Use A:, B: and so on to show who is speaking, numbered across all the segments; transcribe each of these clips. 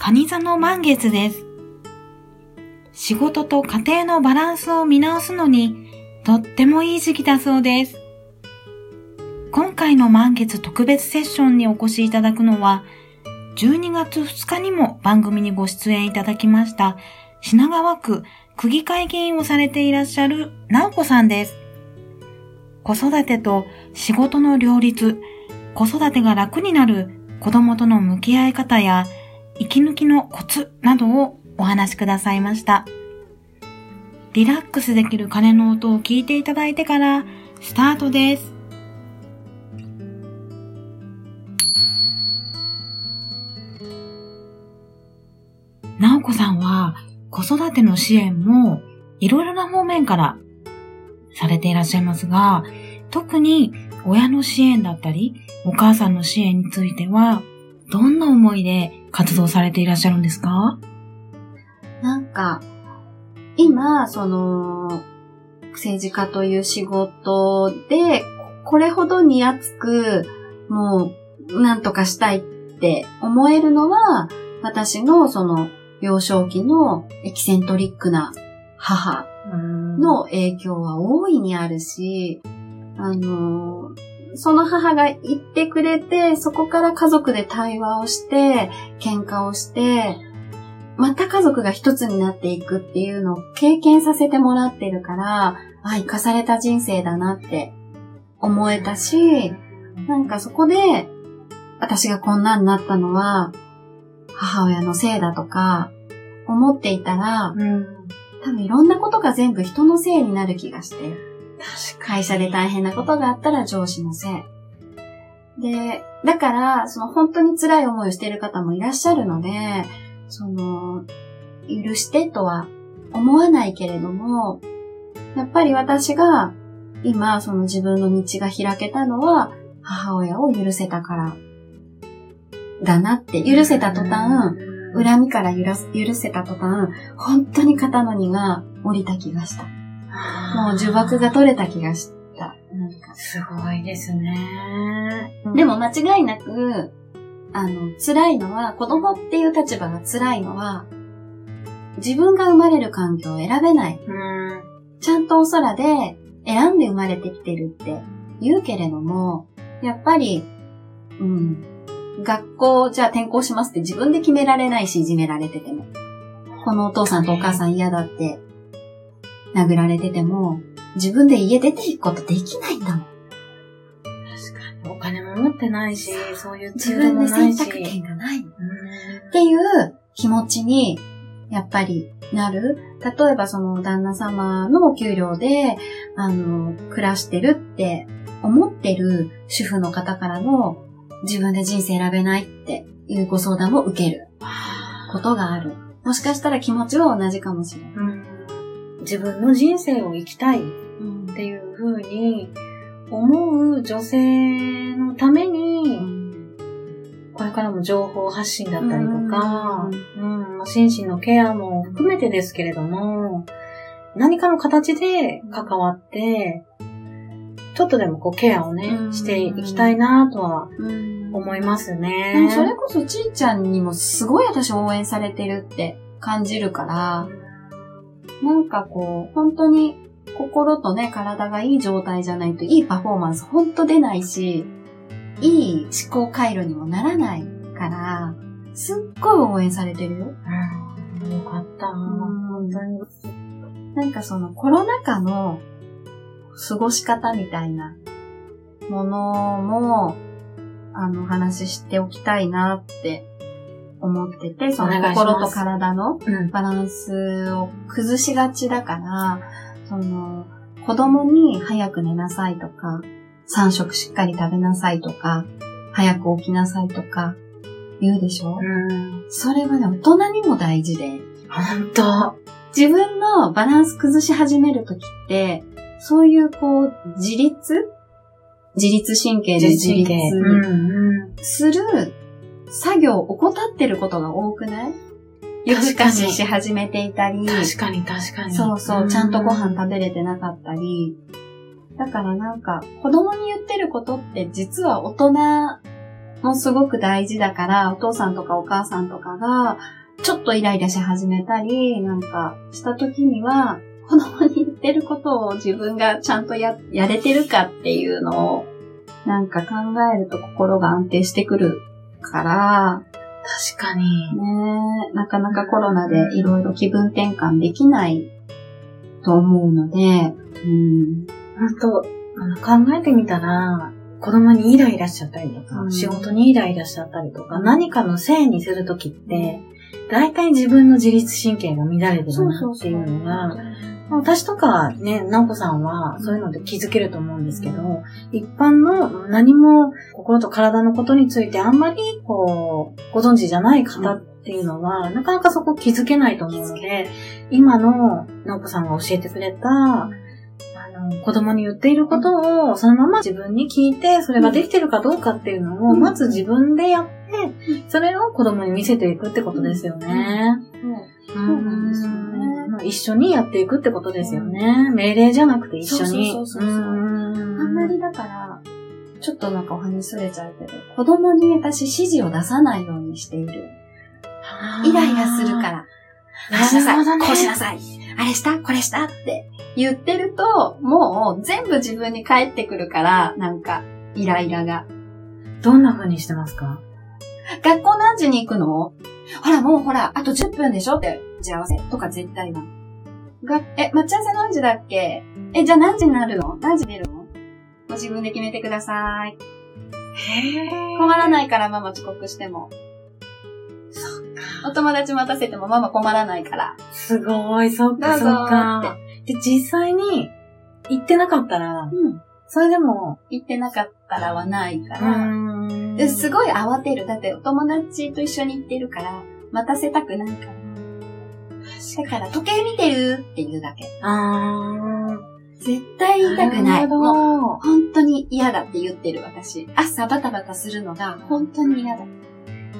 A: 蟹座の満月です。仕事と家庭のバランスを見直すのにとってもいい時期だそうです。今回の満月特別セッションにお越しいただくのは、12月2日にも番組にご出演いただきました品川区区議会議員をされていらっしゃる直子さんです。子育てと仕事の両立、子育てが楽になる子供との向き合い方や息抜きのコツなどをお話しくださいました。リラックスできる鐘の音を聞いていただいてからスタートです。なおこさんは子育ての支援もいろいろな方面からされていらっしゃいますが、特に親の支援だったり、お母さんの支援については、どんな思いで活動されていらっしゃるんですか？
B: なんか、今、その、政治家という仕事で、これほどに熱く、もう、なんとかしたいって思えるのは、私のその、幼少期のエキセントリックな母の影響は大いにあるし、あの、その母が言ってくれて、そこから家族で対話をして、喧嘩をして、また家族が一つになっていくっていうのを経験させてもらってるから、あ、生かされた人生だなって思えたし、なんかそこで、私がこんなになったのは、母親のせいだとか、思っていたら、うん、多分いろんなことが全部人のせいになる気がして。会社で大変なことがあったら上司のせい。で、だから、その本当に辛い思いをしている方もいらっしゃるので、その、許してとは思わないけれども、やっぱり私が今その自分の道が開けたのは母親を許せたからだなって、許せた途端、恨みから許せた途端、本当に肩の荷が降りた気がした。もう呪縛が取れた気がした。
A: なんかすごいですね。
B: でも間違いなく、あの、辛いのは、子供っていう立場が辛いのは、自分が生まれる環境を選べない。ちゃんとお空で選んで生まれてきてるって言うけれども、やっぱり、うん、学校じゃあ転校しますって自分で決められないし、いじめられてても。このお父さんとお母さん嫌だって殴られてても、自分で家出ていくことできないんだもん。
A: 確かに。お金も持ってないし、そういう
B: 自分で選択権がない。っていう気持ちに、やっぱりなる。例えばその旦那様のお給料で、あの、暮らしてるって思ってる主婦の方からの自分で人生選べないっていうご相談を受けることがある。もしかしたら気持ちは同じかもしれない。うん
A: 自分の人生を生きたいっていうふうに思う女性のために、これからも情報発信だったりとか、うん、心身のケアも含めてですけれども、何かの形で関わって、ちょっとでもこうケアをね、していきたいなとは思いますね。
B: でもそれこそちーちゃんにもすごい私応援されてるって感じるから、なんかこう、本当に心とね、体がいい状態じゃないといいパフォーマンス本当出ないし、いい思考回路にもならないから、すっごい応援されてるよ。
C: うん。よかった。本当に。
B: なんかそのコロナ禍の過ごし方みたいなものも、あの、話しておきたいなって思ってて、その心と体のバランスを崩しがちだから、うん、その、子供に早く寝なさいとか、3食しっかり食べなさいとか、早く起きなさいとか、言うでしょ？うん。それはね、大人にも大事で。
C: ほんと。
B: 自分のバランス崩し始めるときって、そういうこう、自立？自律神経で自立する作業を怠ってることが多くない？夜更かしし始めていたり。
C: 確かに確かに。
B: そうそう、ちゃんとご飯食べれてなかったり。だからなんか、子供に言ってることって実は大人もすごく大事だから、お父さんとかお母さんとかが、ちょっとイライラし始めたり、なんか、した時には、子供に言ってることを自分がちゃんとや、やれてるかっていうのを、なんか考えると心が安定してくるから、
C: 確かに。
B: ねなかなかコロナでいろいろ気分転換できないと思うので、う
C: ん。本当考えてみたら、子供にイライラしちゃったりとか、うん、仕事にイライラしちゃったりとか、何かのせいにするときって、大体自分の自律神経が乱れてるなっていうのが、私とかね、直子さんはそういうので気づけると思うんですけど、一般の何も心と体のことについてあんまりこう、ご存知じゃない方っていうのは、なかなかそこ気づけないと思うので、今の直子さんが教えてくれた、子供に言っていることをそのまま自分に聞いて、それができてるかどうかっていうのを、まず自分でやって、それを子供に見せていくってことですよね。そうなんですよね。一緒にやっていくってことですよね。命令じゃなくて一緒に。そうそうそうそう。あ
B: んまりだから、ちょっとなんかお話すれちゃうけど、子供に私指示を出さないようにしている。イライラするから。ああしなさい、ね、こうしなさい。あれした？これした？って言ってると、もう全部自分に返ってくるから、なんか、イライラが。
C: どんな風にしてますか？
B: 学校何時に行くの？ほら、もうほら、あと10分でしょ？って打ち合わせとか絶対なが、え、待ち合わせ何時だっけ？え、じゃあ何時になるの？何時出るの？ご自分で決めてください。へー。困らないからママ遅刻しても。
C: そっ
B: か。お友達待たせてもママ困らないから。
C: すごい、そっか、そっか。で、実際に行ってなかったら、うん。それでも。
B: 行ってなかったらはないから。すごい慌てる。だってお友達と一緒に行ってるから、待たせたくないから。だから時計見てるって言うだけ。あ絶対言いたくない。もう本当に嫌だって言ってる私。朝バタバタするのが本当に嫌だ。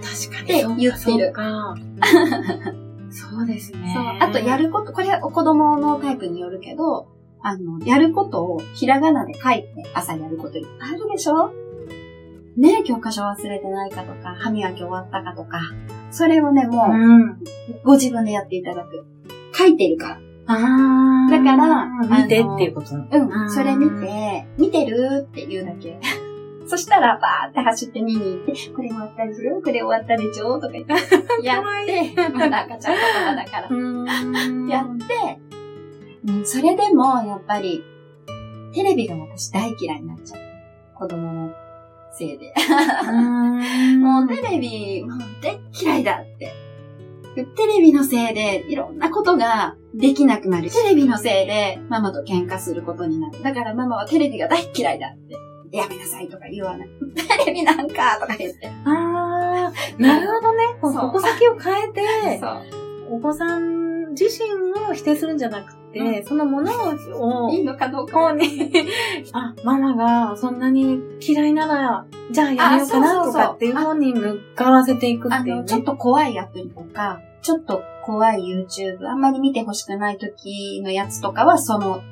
C: 確か
B: に。って言ってる。
C: そうですね。
B: そう。あとやること、これは子供のタイプによるけど、あの、やることをひらがなで書いて朝やることいっぱいあるでしょ？ね教科書忘れてないかとか、歯磨き終わったかとか、それをね、もう、うん、ご自分でやっていただく。書いてるから。あだから、
C: 見てっていうこと
B: うん。それ見て、見てるって言うだけ。そしたら、バーって走って見に行って、これ終わったでしょ？これ終わったでしょ？とか言って、やって、まだ赤ちゃん言葉だから。やって、うん、それでも、やっぱり、テレビが私大嫌いになっちゃう。子供のせいで。もうテレビ、もうで嫌いだって。テレビのせいでいろんなことができなくなる。テレビのせいでママと喧嘩することになる。だからママはテレビが大嫌いだって。やめなさいとか言わない。テレビなんかとか言って。
C: あー、なるほどね。矛先を変えて、お子さん自身を否定するんじゃなくて、うん、そのものを、
B: いいのかどうか。
C: に、あ、ママがそんなに嫌いなら、じゃあやめようかなとかっていう方に向かわせていくっていう、ね、
B: ちょっと怖いアプリとか、ちょっと怖い YouTube、あんまり見てほしくない時のやつとかは、その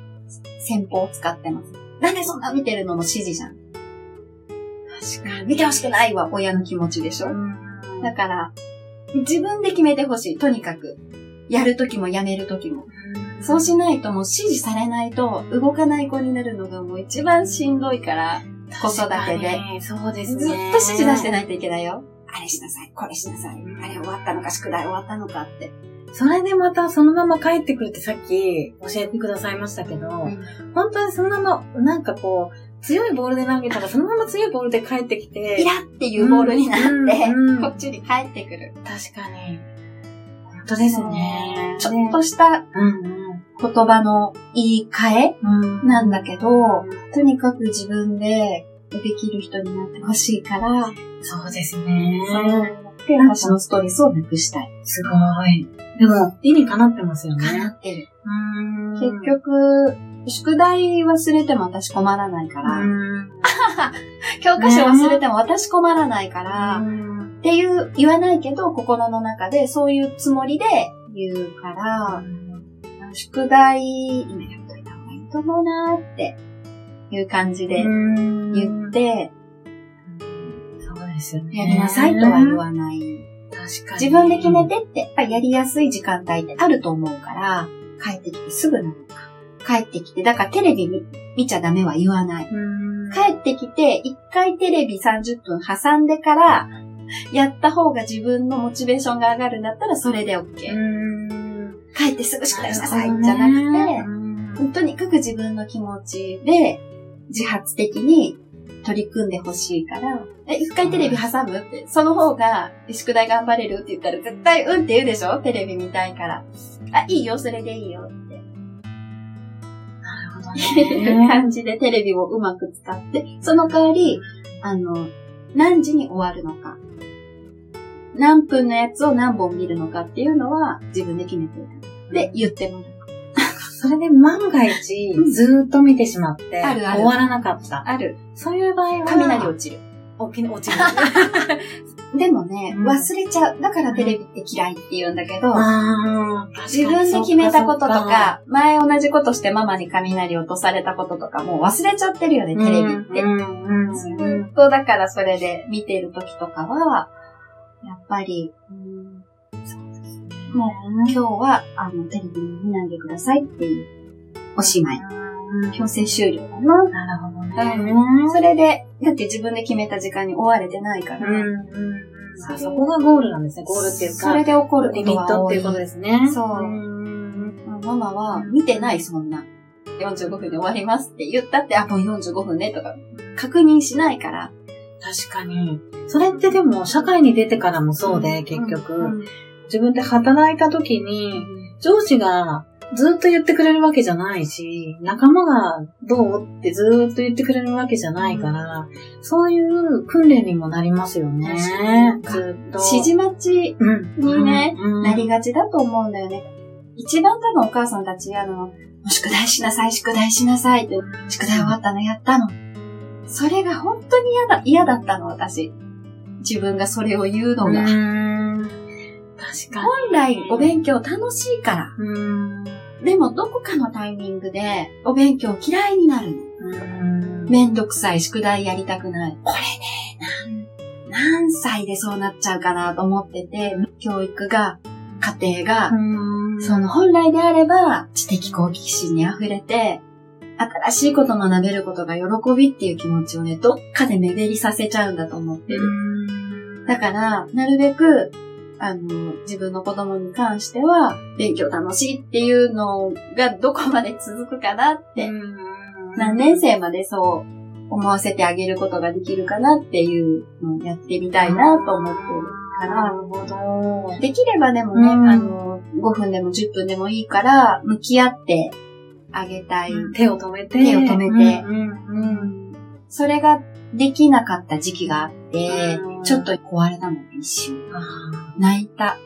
B: 戦法を使ってます。なんでそんな見てるのも指示じゃん。確かに。見てほしくないは親の気持ちでしょ。だから、自分で決めてほしい。とにかく。やるときもやめるときも。そうしないともう指示されないと動かない子になるのがもう一番しんどいから、子育てで。
C: そうですね。
B: ずっと指示出してないといけないよ。あれしなさい、これしなさい、あれ終わったのか、宿題終わったのかって。
C: それでまたそのまま帰ってくるってさっき教えてくださいましたけど、
B: うん
C: 本当にそのまま、なんかこう、強いボールで投げたらそのまま強いボールで帰ってきて、
B: イラっていうボールになって、
C: うんうん
B: こっちに帰ってくる。
C: 確かに。本当ですね。
B: ちょっとした
C: うん
B: 言葉の言い換え。なんだけど、とにかく自分でできる人になってほしいから、
C: そうですね。
B: で、私のストレスをなくしたい。
C: すごい。でも、理にかなってますよ
B: かな
C: ね。
B: ってる。
C: うん
B: 結、局、宿題忘れても私困らないか
C: う
B: ら、
C: ん。
B: 教科書忘れても私困らないから、
C: うん
B: っていう、言わないけど、心の中でそういうつもりで言うから、宿題、今やっといた方がいいと思うなーっていう感じで言って、
C: そうですよね。
B: やりなさいとは言わない。
C: 確かに。
B: 自分で決めてって、やっぱりやりやすい時間帯ってあると思うから、帰ってきてすぐなのか。帰ってきて、だからテレビ見見ちゃダメは言わない。
C: うん。
B: 帰ってきて、一回テレビ30分挟んでから、やった方が自分のモチベーションが上がるんだったらそれで OK。
C: うん。
B: 帰ってすぐ宿題しなさいじゃなく
C: ね
B: て、とにかく自分の気持ちで自発的に取り組んでほしいから、え、一回テレビ挟む？って、その方が宿題頑張れるって言ったら絶対うんって言うでしょ？テレビ見たいから。あ、いいよ、それでいいよって。
C: なるほど
B: いう
C: ね。
B: 感じでテレビをうまく使って、その代わり、あの、何時に終わるのか。何分のやつを何本見るのかっていうのは自分で決めていた。で、言ってもらう。
C: それで万が一、ずーっと見てしまって、
B: あるある
C: 終わらなかった。
B: ある。
C: そういう場合は、
B: 雷落ちる。
C: 落ちる。
B: でもね、
C: うん
B: 忘れちゃう。だからテレビって嫌いって言うんだけど、自分で決めたことと、か、前同じことしてママに雷落とされたこととかもう忘れちゃってるよね、テレビって。ずっとだからそれで見てる時とかは、やっぱり、うんもう今日はあのテレビ見ないでくださいっていうおしまい。
C: うん
B: 強制終了だな。
C: なるほどね。
B: それで、だって自分で決めた時間に追われてないから、
C: うんうんうんあそこがゴールなんですね。ゴールっていうか、
B: それで起こる
C: リミットっていうことですね。
B: そうんママは見てない、そんな。45分で終わりますって言ったって、あ、もう45分ねとか、確認しないから。
C: 確かに。それってでも、社会に出てからもそうで、結局、
B: うん
C: 自分で働いた時に、上司がずっと言ってくれるわけじゃないし、仲間がどうってずっと言ってくれるわけじゃないから、そういう訓練にもなりますよね。
B: 確
C: ずっと。
B: 指示待ち
C: うん
B: にね、
C: うん
B: なりがちだと思うんだよね。一番多分お母さんたち嫌なの、もう宿題しなさい、宿題しなさいって、宿題終わったの、やったの。それが本当に嫌だ、嫌だったの、私。自分がそれを言うのが。
C: うん確かに。
B: 本来お勉強楽しいから。
C: うん
B: でもどこかのタイミングでお勉強嫌いになるの。
C: うん
B: めんどくさい、宿題やりたくない。これね、何、何歳でそうなっちゃうかなと思ってて、教育が、家庭が、
C: うん
B: その本来であれば知的好奇心に溢れて、新しいこと学べることが喜びっていう気持ちをね、どっかで目減りさせちゃうんだと思ってる。だから、なるべく、あの、自分の子供に関しては、勉強楽しいっていうのがどこまで続くかなって、何年生までそう思わせてあげることができるかなっていうのをやってみたいなと思ってるか
C: な
B: ら、
C: るほど。
B: できればでもね、
C: うん。
B: あの、5分でも10分でもいいから、向き合ってあげたい。
C: 手を止めて。
B: 手を止めてそれができなかった時期があって
C: う、ん
B: ちょっと壊れたのね、一瞬。
C: あ
B: 泣いた。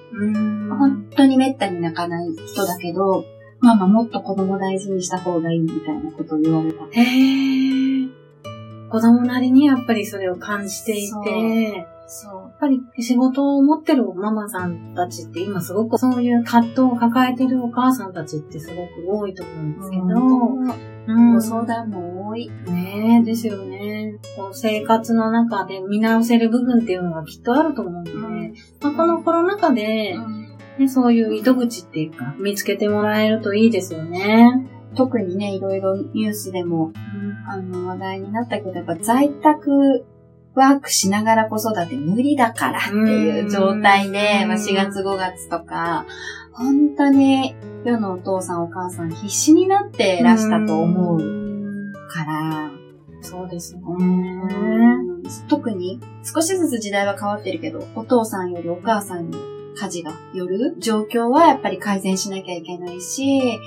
B: 本当に滅多に泣かない人だけど、ママもっと子供大事にした方がいいみたいなことを言われた。
C: へー子供なりにやっぱりそれを感じていて、や
B: そう。
C: っぱり仕事を持ってるママさんたちって今すごくそういう葛藤を抱えてるお母さんたちってすごく多いと思うんですけど、うん
B: ご相談も多い。
C: ねえ、ですよね。こう生活の中で見直せる部分っていうのがきっとあると思うので、まあ、このコロナ禍で、ね、そういう糸口っていうか、見つけてもらえるといいですよね。
B: 特にね、いろいろニュースでも、あの、話題になったけど、やっぱ在宅ワークしながら子育て無理だからっていう状態で、まあ、4月5月とか、本当に世のお父さんお母さん必死になってらしたと思うから、
C: そうですね。
B: 特に少しずつ時代は変わってるけど、お父さんよりお母さんに家事がよる状況はやっぱり改善しなきゃいけないし、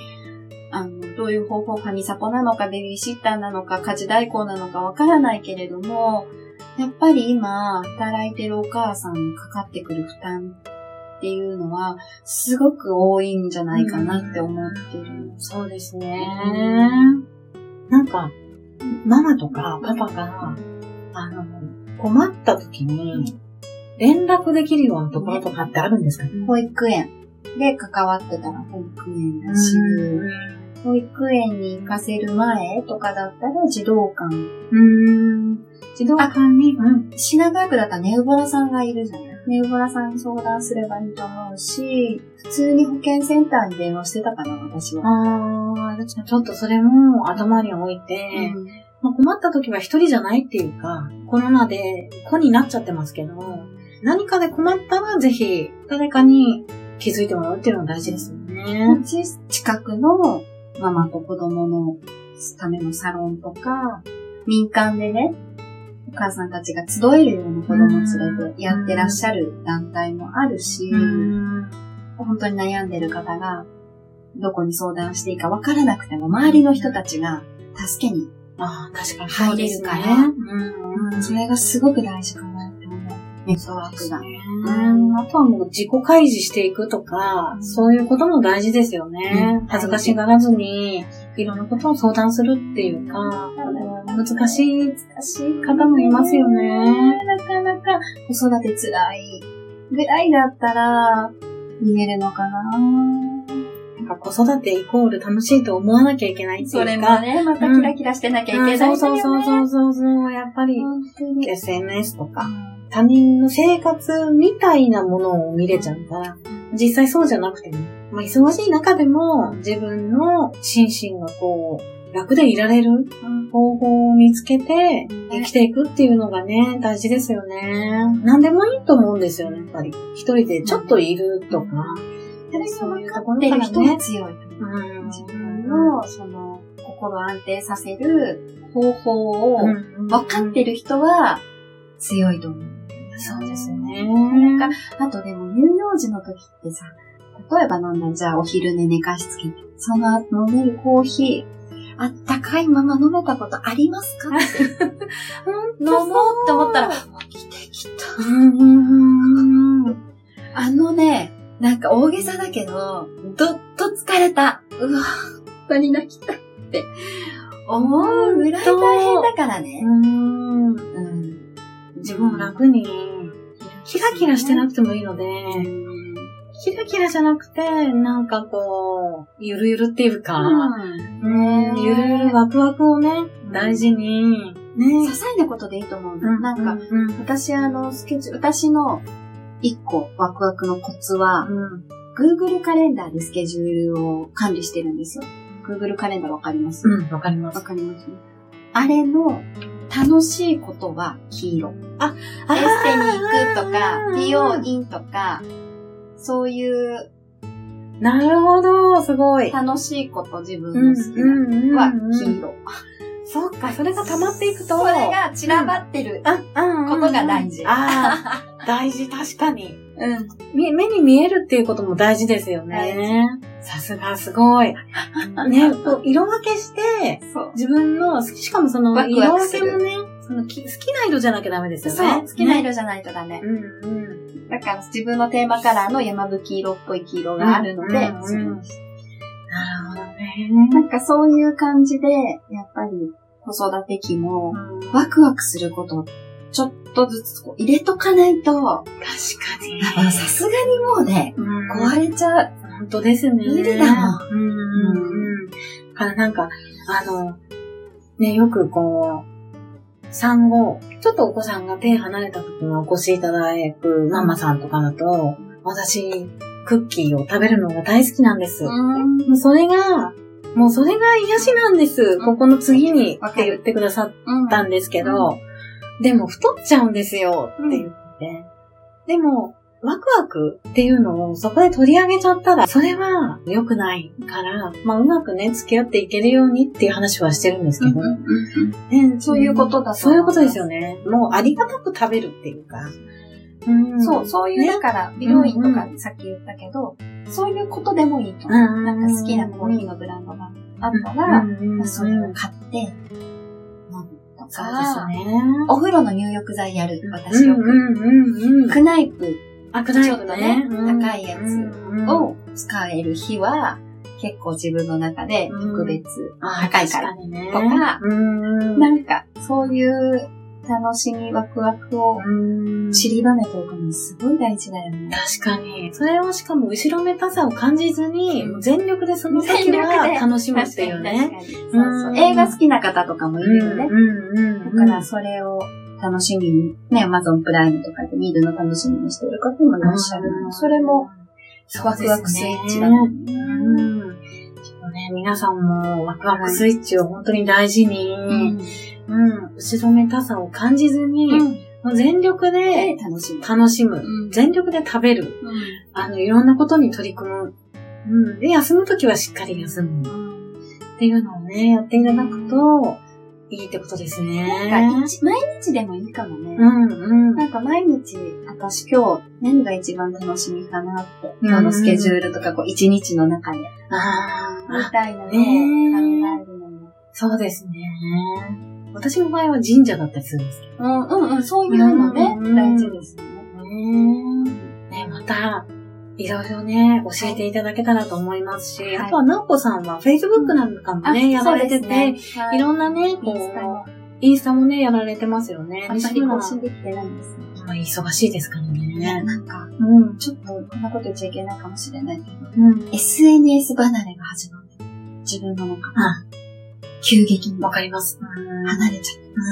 B: あの、どういう方法、ファミサポなのか、ベビーシッターなのか、家事代行なのかわからないけれども、やっぱり今、働いてるお母さんにかかってくる負担っていうのは、すごく多いんじゃないかなって思ってる。
C: うそうですね。なんか、ママとかパパが、あの、困った時に、連絡できるようなところとかってあるんですか、ね、
B: 保育園。で関わってたら保育園だし、保育園に行かせる前とかだったら児童館。
C: うん。児童館に、
B: うん。品川区だったらネウボラさんがいるじゃない。ネウボラさんに相談すればいいと思うし、普通に保健センターに電話してたかな、私は。
C: ああ、ちょっとそれも頭に置いて、うん。まあ、困った時は一人じゃないっていうか、コロナで子になっちゃってますけど、何かで困ったらぜひ誰かに気づいてもらうっていうのが大事ですよね。
B: 近くのママと子供のためのサロンとか、民間でね、お母さんたちが集えるような子供連れてやってらっしゃる団体もあるし、本当に悩んでる方がどこに相談していいかわからなくても、周りの人たちが助けに入れるから、うん、それがすごく大事かなって思う。ネットワークが。
C: あとはもう自己開示していくとか、そういうことも大事ですよね。恥ずかしがらずに、いろんなことを相談するっていうか、難しい、難しい方もいますよね。
B: なかなか子育て辛いぐらいだったら、見えるのかな
C: なんか子育てイコール楽しいと思わなきゃいけないっていうか。そ
B: れもね、またキラキラしてなきゃいけない、ねうん、
C: そうそうそうそうそう。やっぱり、SNS とか、他人の生活みたいなものを見れちゃうから、実際そうじゃなくても、まあ、忙しい中でも自分の心身がこう、楽でいられる方法を見つけて生きていくっていうのがね、大事ですよね。何でもいいと思うんですよね、やっぱり。一人でちょっといるとか。
B: そういうところからね。人が強い。うん、自分の、その、心安定させる方法を分かってる人は強いと思う。
C: そうですね。
B: なんか、あとでも乳幼児の時ってさ、例えば飲んだじゃあお昼寝寝かしつけて、その後飲めるコーヒー、あったかいまま飲めたことありますか？っ て飲もうって思ったら、起きてきた。あのね、なんか大げさだけど、どっと疲れた。うわ、本当に泣きたいって思うぐらい大変だからね。うん。
C: 自分を楽に、キラキラしてなくてもいいので、キラキラじゃなくて、なんかこう、ゆるゆるっていうか、うん、ゆるゆるワクワクをね、大事に、
B: ね。些細なことでいいと思うの。なんか、私あの、スケジュール、私の一個ワクワクのコツは、Google カレンダーでスケジュールを管理してるんですよ。Google カレンダーわかります？
C: うん、わかります。
B: わかります、あれの楽しいことは黄色。あ、エステに行くとか、美容院とか、そういう、
C: なるほど、すごい。
B: 楽しいこと自分の好きなは黄色。
C: そっか、それが溜まっていくと。
B: それが散らばってることが大事。
C: ああ、大事、確かに。うん。目に見えるっていうことも大事ですよね。さすが、すごい。ね、色分けして、自分の、しかもその、色分けもね、その好きな色じゃなきゃダメですよね。
B: そう、好きな色じゃないとダメ。うんうん。だから自分のテーマカラーの山吹色っぽい黄色があるので、なるほどね。なんかそういう感じで、やっぱり子育て期も、ワクワクすることちょっとずつこう入れとかないと、確
C: かに。
B: さすがにもうね、壊れちゃう。
C: 本当ですね。
B: 無理だもん。うん。
C: うん。からなんか、あの、ね、よくこう、産後、ちょっとお子さんが手離れた時にお越しいただくママさんとかだと、私、クッキーを食べるのが大好きなんです。うん、それが、もうそれが癒しなんです。ここの次にって言ってくださったんですけど、でも太っちゃうんですよって言って。でも、ワクワクっていうのをそこで取り上げちゃったら、それは良くないから、まあうまくね、付き合っていけるようにっていう話はしてるんですけど、
B: ね、そういうことだ
C: そういうことですよね。もうありがたく食べるっていうか。
B: うん、そう、そういう、ね、だから、美容院とかさっき言ったけど、うん、そういうことでもいいと。なんか好きなコーヒーのブランドがあったら、まあ、それを買って、飲むとか、ね、お風呂の入浴剤やる、私よく。クナイプあ、ちょっとね、高いやつを使える日は、結構自分の中で特別高いから。とか、なんか、そういう楽しみ、ワクワクを散りばめておくのすごい大事だよね。
C: 確かに。それをしかも後ろめたさを感じずに、全力でその時は楽しむっていうね。
B: 映画好きな方とかもいるよね。だからそれを楽しみに、ね、アマゾンプライムとかで見るの楽しみにしてる方もいらっしゃる。それも、ワクワクスイッチだもんね。
C: ね、皆さんもワクワクスイッチを本当に大事に、うん、うん、後ろめたさを感じずに、うん、もう全力で楽しむ。楽しむ。うん、全力で食べる、うん。あの、いろんなことに取り組む。うん。で、休むときはしっかり休む。っていうのをね、やっていただくと、いいってことですね。
B: なんか、毎日でもいいかもね。うんうん。なんか毎日、私今日何が一番楽しみかなって、今のスケジュールとかこう一日の中で。ああ。みたいなのを考えるのも。
C: そうですね。私の場合は神社だったりするんですけど。うん
B: うんうん、そういうのね、大事ですよ
C: ね。ね、また、いろいろね、教えていただけたらと思いますし、はい、あとは、なおこさんは Facebook なんかもね、やられてて、ねはい、いろんなね、こう、インスタもね、やられてますよね。
B: あんまり更新できてないんですね。
C: まあ、忙しいですからね。
B: なんか、うん、ちょっとこんなこと言っちゃいけないかもしれないけど、うん、SNS 離れが始まって、自分の中で。急激に。
C: わかります。
B: 離れちゃってま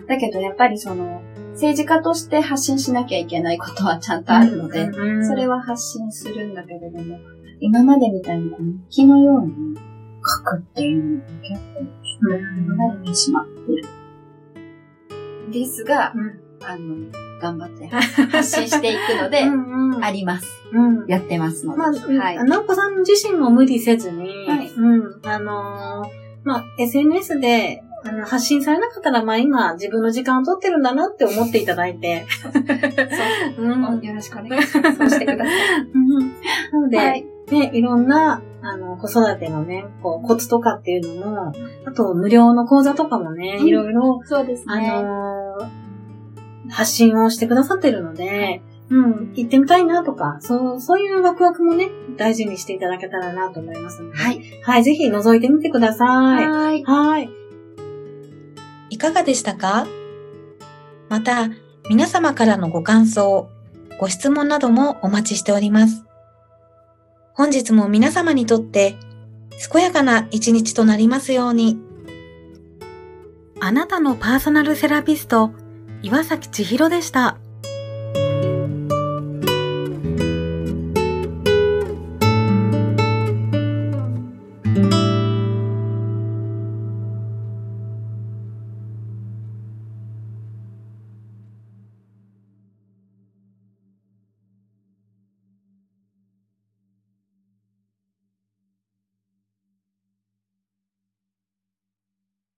B: す。だけど、やっぱりその、政治家として発信しなきゃいけないことはちゃんとあるので、それは発信するんだけれども、今までみたいに日のように書くっていうのが結構、慣れてしまってる。ですが、あの、頑張って発信していくので、あります。やってますので。まあ、
C: はい。なおこさん自身も無理せずに、はい、うん、あのー、まあ、SNS であの、発信されなかったら、まあ今、自分の時間を取ってるんだなって思っていただいて。
B: そう。うん、よろしくお願いします。そうしてください。
C: なので、はい、ね、いろんな、あの、子育てのね、こう、コツとかっていうのも、あと、無料の講座とかもね、いろいろ、
B: そうですね。
C: あのー、発信をしてくださってるので、うん、行ってみたいなとか、そう、そういうワクワクもね、大事にしていただけたらなと思いますので。はい。はい、ぜひ覗いてみてください。はい。はい。いかがでしたか？また、皆様からのご感想、ご質問などもお待ちしております。本日も皆様にとって健やかな一日となりますように。あなたのパーソナルセラピスト、岩崎千尋でした。